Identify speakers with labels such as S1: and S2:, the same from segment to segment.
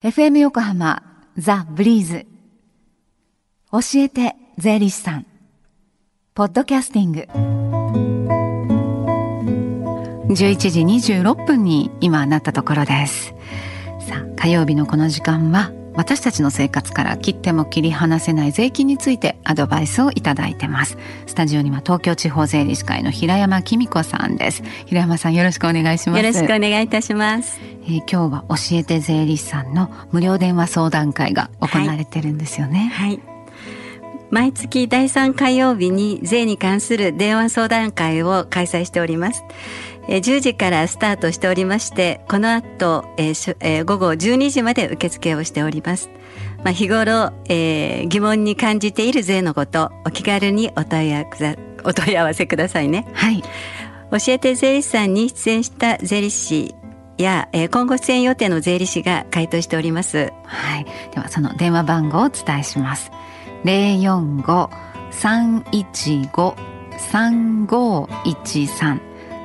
S1: FM 横浜ザ・ブリーズ。教えて税理士さん。ポッドキャスティング。11時26分に今なったところです。さあ火曜日のこの時間は私たちの生活から切っても切り離せない税金についてアドバイスをいただいてます。スタジオには東京地方税理士会の平山紀美子さんです。平山さんよろしくお願いします。
S2: よろしくお願いいたします。
S1: えー、今日は教えて税理士さんの無料電話相談会が行われてるんですよね。
S2: はい、はい、毎月第3火曜日に税に関する電話相談会を開催しております。えー、10時からスタートしておりまして、この後、えーえー、午後12時まで受付をしております。まあ、日頃、えー、疑問に感じている税のこと、お気軽にお問い合わせくださいね。
S1: はい。
S2: 教えて税理士さんに出演した税理士や、えー、今後出演予定の税理士が回答しております。
S1: はい。ではその電話番号をお伝えします。零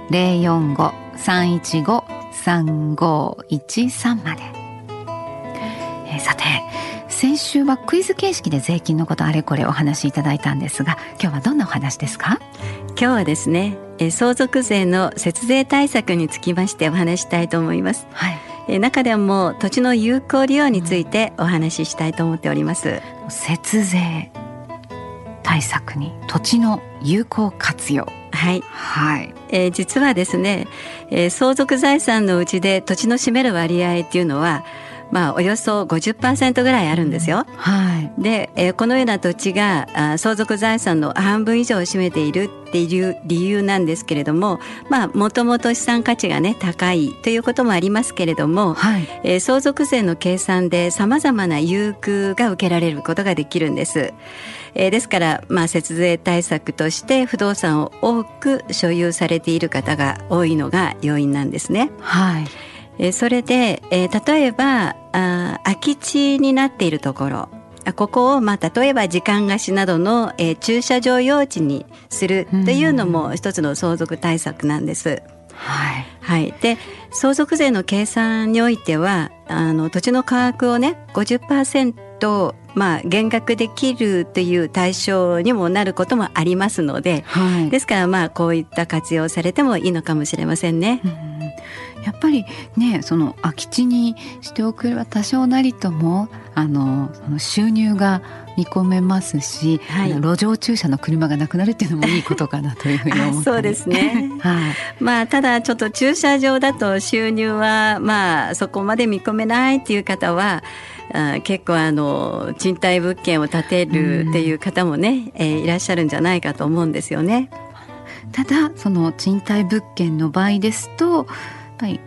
S1: 四五三一五三五一三零四五三一五三五一三まで。えー、さて。先週はクイズ形式で税金のことあれこれお話しいただいたんですが今日はどんなお話ですか？
S2: 今日はですねえ相続税の節税対策につきましてお話したいと思います。
S1: はい。
S2: え中でも土地の有効利用についてお話ししたいと思っております。
S1: 節税対策に土地の有効活用。
S2: はい、
S1: はい、
S2: えー、実はですね、えー、相続財産のうちで土地の占める割合っていうのはまあ、およそ50%ぐらいあるんですよ。
S1: はい、
S2: で、えー、このような土地があ相続財産の半分以上を占めているっていう理由なんですけれどもまあもともと資産価値がね高いということもありますけれども、
S1: はい、
S2: えー、相続税の計算でさまざまな優遇が受けられることができるんです。えー、ですから、まあ、節税対策として不動産を多く所有されている方が多いのが要因なんですね。
S1: はい
S2: えそれで、えー、例えばあ空き地になっているところ。ここを、まあ、例えば時間貸しなどの、えー、駐車場用地にするというのも一つの相続対策なんです。
S1: はい、
S2: はい、で相続税の計算においてはあの土地の価格をね50%まあ減額できるという対象にもなることもありますので、
S1: はい、
S2: ですからまあこういった活用されてもいいのかもしれませんね。
S1: うんやっぱりねその空き地にしておくれば多少なりともあのその収入が見込めますし、はい、路上駐車の車がなくなるっていうのもいいことかなというふうに思って
S2: そうですね、
S1: は
S2: い、まあただちょっと駐車場だと収入はまあそこまで見込めないっていう方はあ結構あの賃貸物件を建てるっていう方もね、えー、いらっしゃるんじゃないかと思うんですよね。
S1: ただその賃貸物件の場合ですとぱり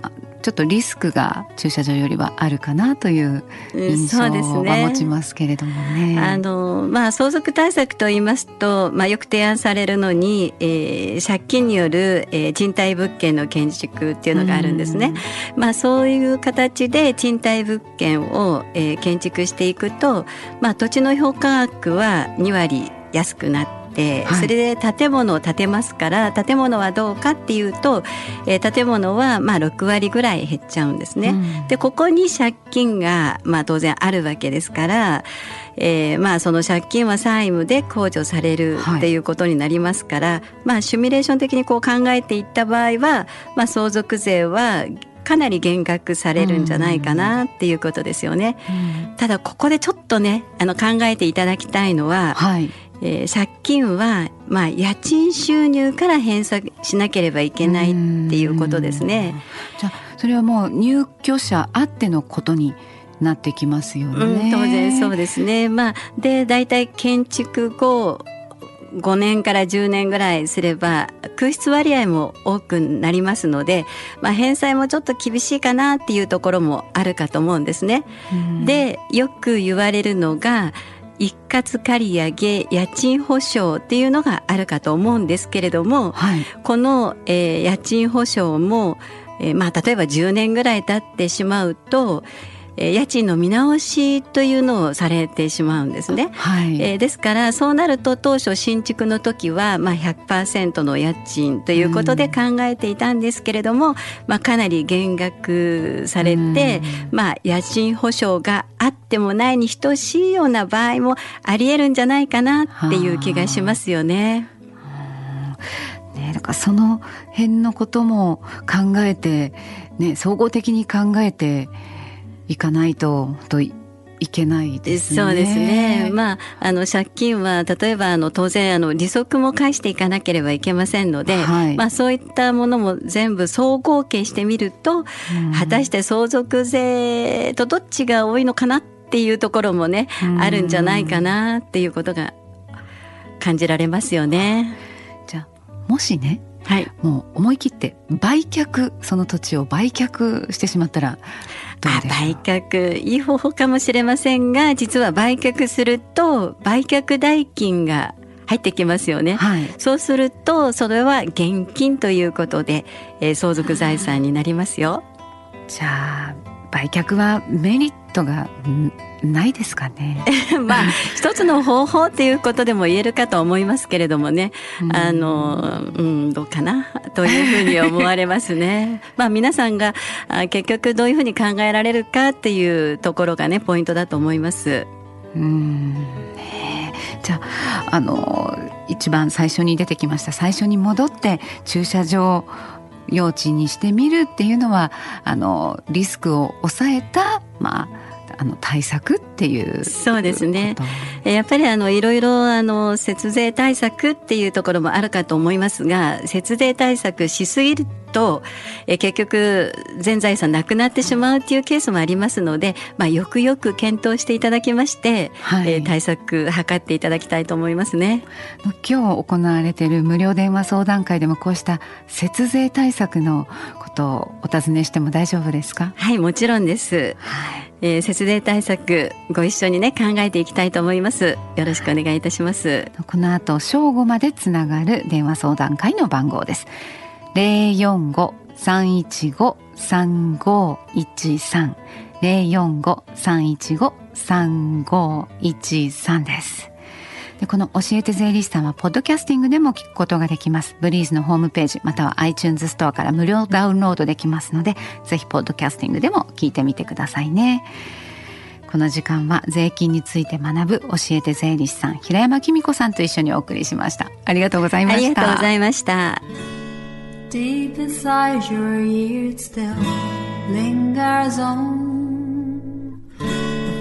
S1: ちょっとリスクが駐車場よりはあるかなという印象は持ちますけれどもね。
S2: ねあのまあ相続対策と言いますと、まあ、よく提案されるのに、えー、借金による、えー、賃貸物件の建築っていうのがあるんですね。まあそういう形で賃貸物件を、えー、建築していくと、まあ土地の評価額は2割安くなって、はい、それで建物を建てますから建物はどうかっていうと、えー、建物はまあ6割ぐらい減っちゃうんですね。うん、でここに借金がまあ当然あるわけですから、えー、まあその借金は債務で控除されるっていうことになりますから、はい、まあシミュレーション的にこう考えていった場合は、まあ、相続税はかなり減額されるんじゃないかなっていうことですよね。うん、ただここでちょっとねあの考えていただきたいのは、
S1: はい
S2: えー、借金は、まあ、家賃収入から返済しなければいけないっていうことですね。
S1: じゃそれはもう入居者あってのことになってきますよね。
S2: うん、当然そうですね。まあ、で大体建築後5年から10年ぐらいすれば空室割合も多くなりますので、まあ、返済もちょっと厳しいかなっていうところもあるかと思うんですね。でよく言われるのが一括借り上げ家賃保証っていうのがあるかと思うんですけれども、
S1: はい、
S2: この、えー、家賃保証も、えー、まあ例えば10年ぐらい経ってしまうとえー、家賃の見直しというのをされてしまうんですね。
S1: はい、
S2: えー、ですからそうなると当初新築の時はまあ100%の家賃ということで考えていたんですけれども、うん、まあ、かなり減額されて、うん、まあ、家賃保証があってもないに等しいような場合もありえるんじゃないかなっていう気がしますよね。
S1: ね、だからその辺のことも考えて、ね、総合的に考えていかないとといけないですね。
S2: そうですね。まあ、あの借金は例えばあの当然あの利息も返していかなければいけませんので、はい、まあそういったものも全部総合計してみると、果たして相続税とどっちが多いのかなっていうところもね、あるんじゃないかなっていうことが感じられますよね。
S1: じゃあもしねはい、もう思い切って売却その土地を売却してしまったら
S2: 売却いい方法かもしれませんが実は売却すると売却代金が入ってきますよね、はい、そうするとそれは現金ということで、えー、相続財産になりますよ。
S1: じゃあ売却はメリットがないですかね。
S2: まあ一つの方法っていうことでも言えるかと思いますけれどもね、あのうんどうかなというふうに思われますね。まあ皆さんが結局どういうふうに考えられるかっていうところがねポイントだと思います。うん。
S1: じゃああの一番最初に出てきました最初に戻って駐車場用地にしてみるっていうのはあのリスクを抑えたまああの対策っていう
S2: そうですね。やっぱりあのいろいろあの節税対策っていうところもあるかと思いますが節税対策しすぎるとえ結局全財産なくなってしまうっていうケースもありますので、まあ、よくよく検討していただきまして、はい、え対策図っていただきたいと思いますね。
S1: 今日行われている無料電話相談会でもこうした節税対策のことをお尋ねしても大丈夫ですか？
S2: はいもちろんです、はいえー、節税対策ご一緒にね考えていきたいと思います。よろしくお願いいたします。
S1: この後正午までつながる電話相談会の番号です。045-315-3513 045-315-3513です。でこの教えて税理士さんはポッドキャスティングでも聞くことができます。ブリーズのホームページまたは iTunes ストアから無料ダウンロードできますのでぜひポッドキャスティングでも聞いてみてくださいね。この時間は税金について学ぶ教えて税理士さん平山紀美子さんと一緒にお送りしました。ありがとうございました。
S2: ありがとうございました。
S3: Deep inside your ears still lingers on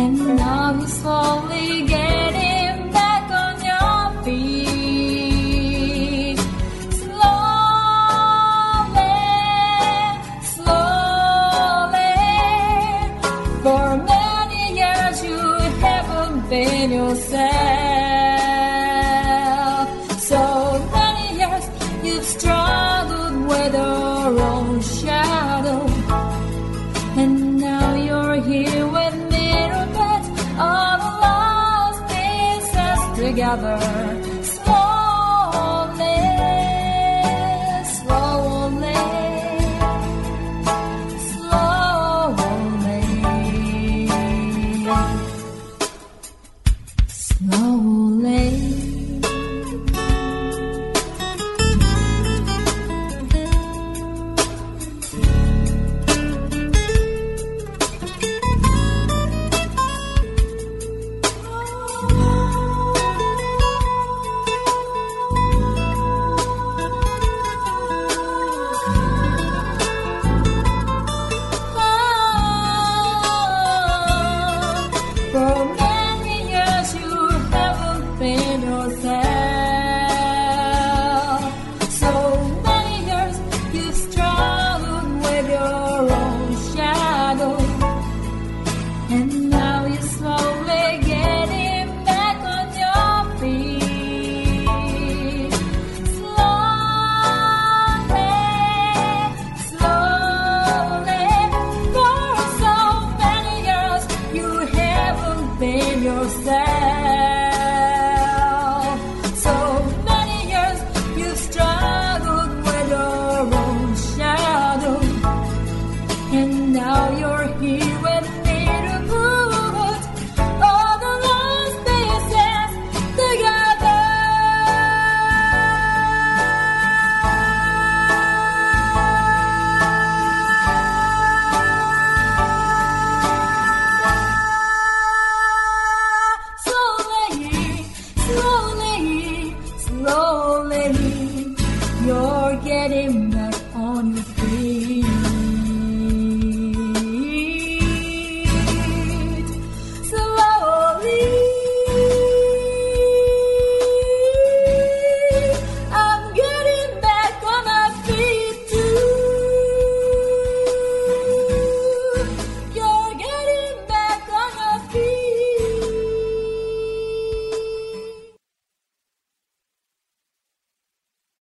S3: And now you're slowly other there.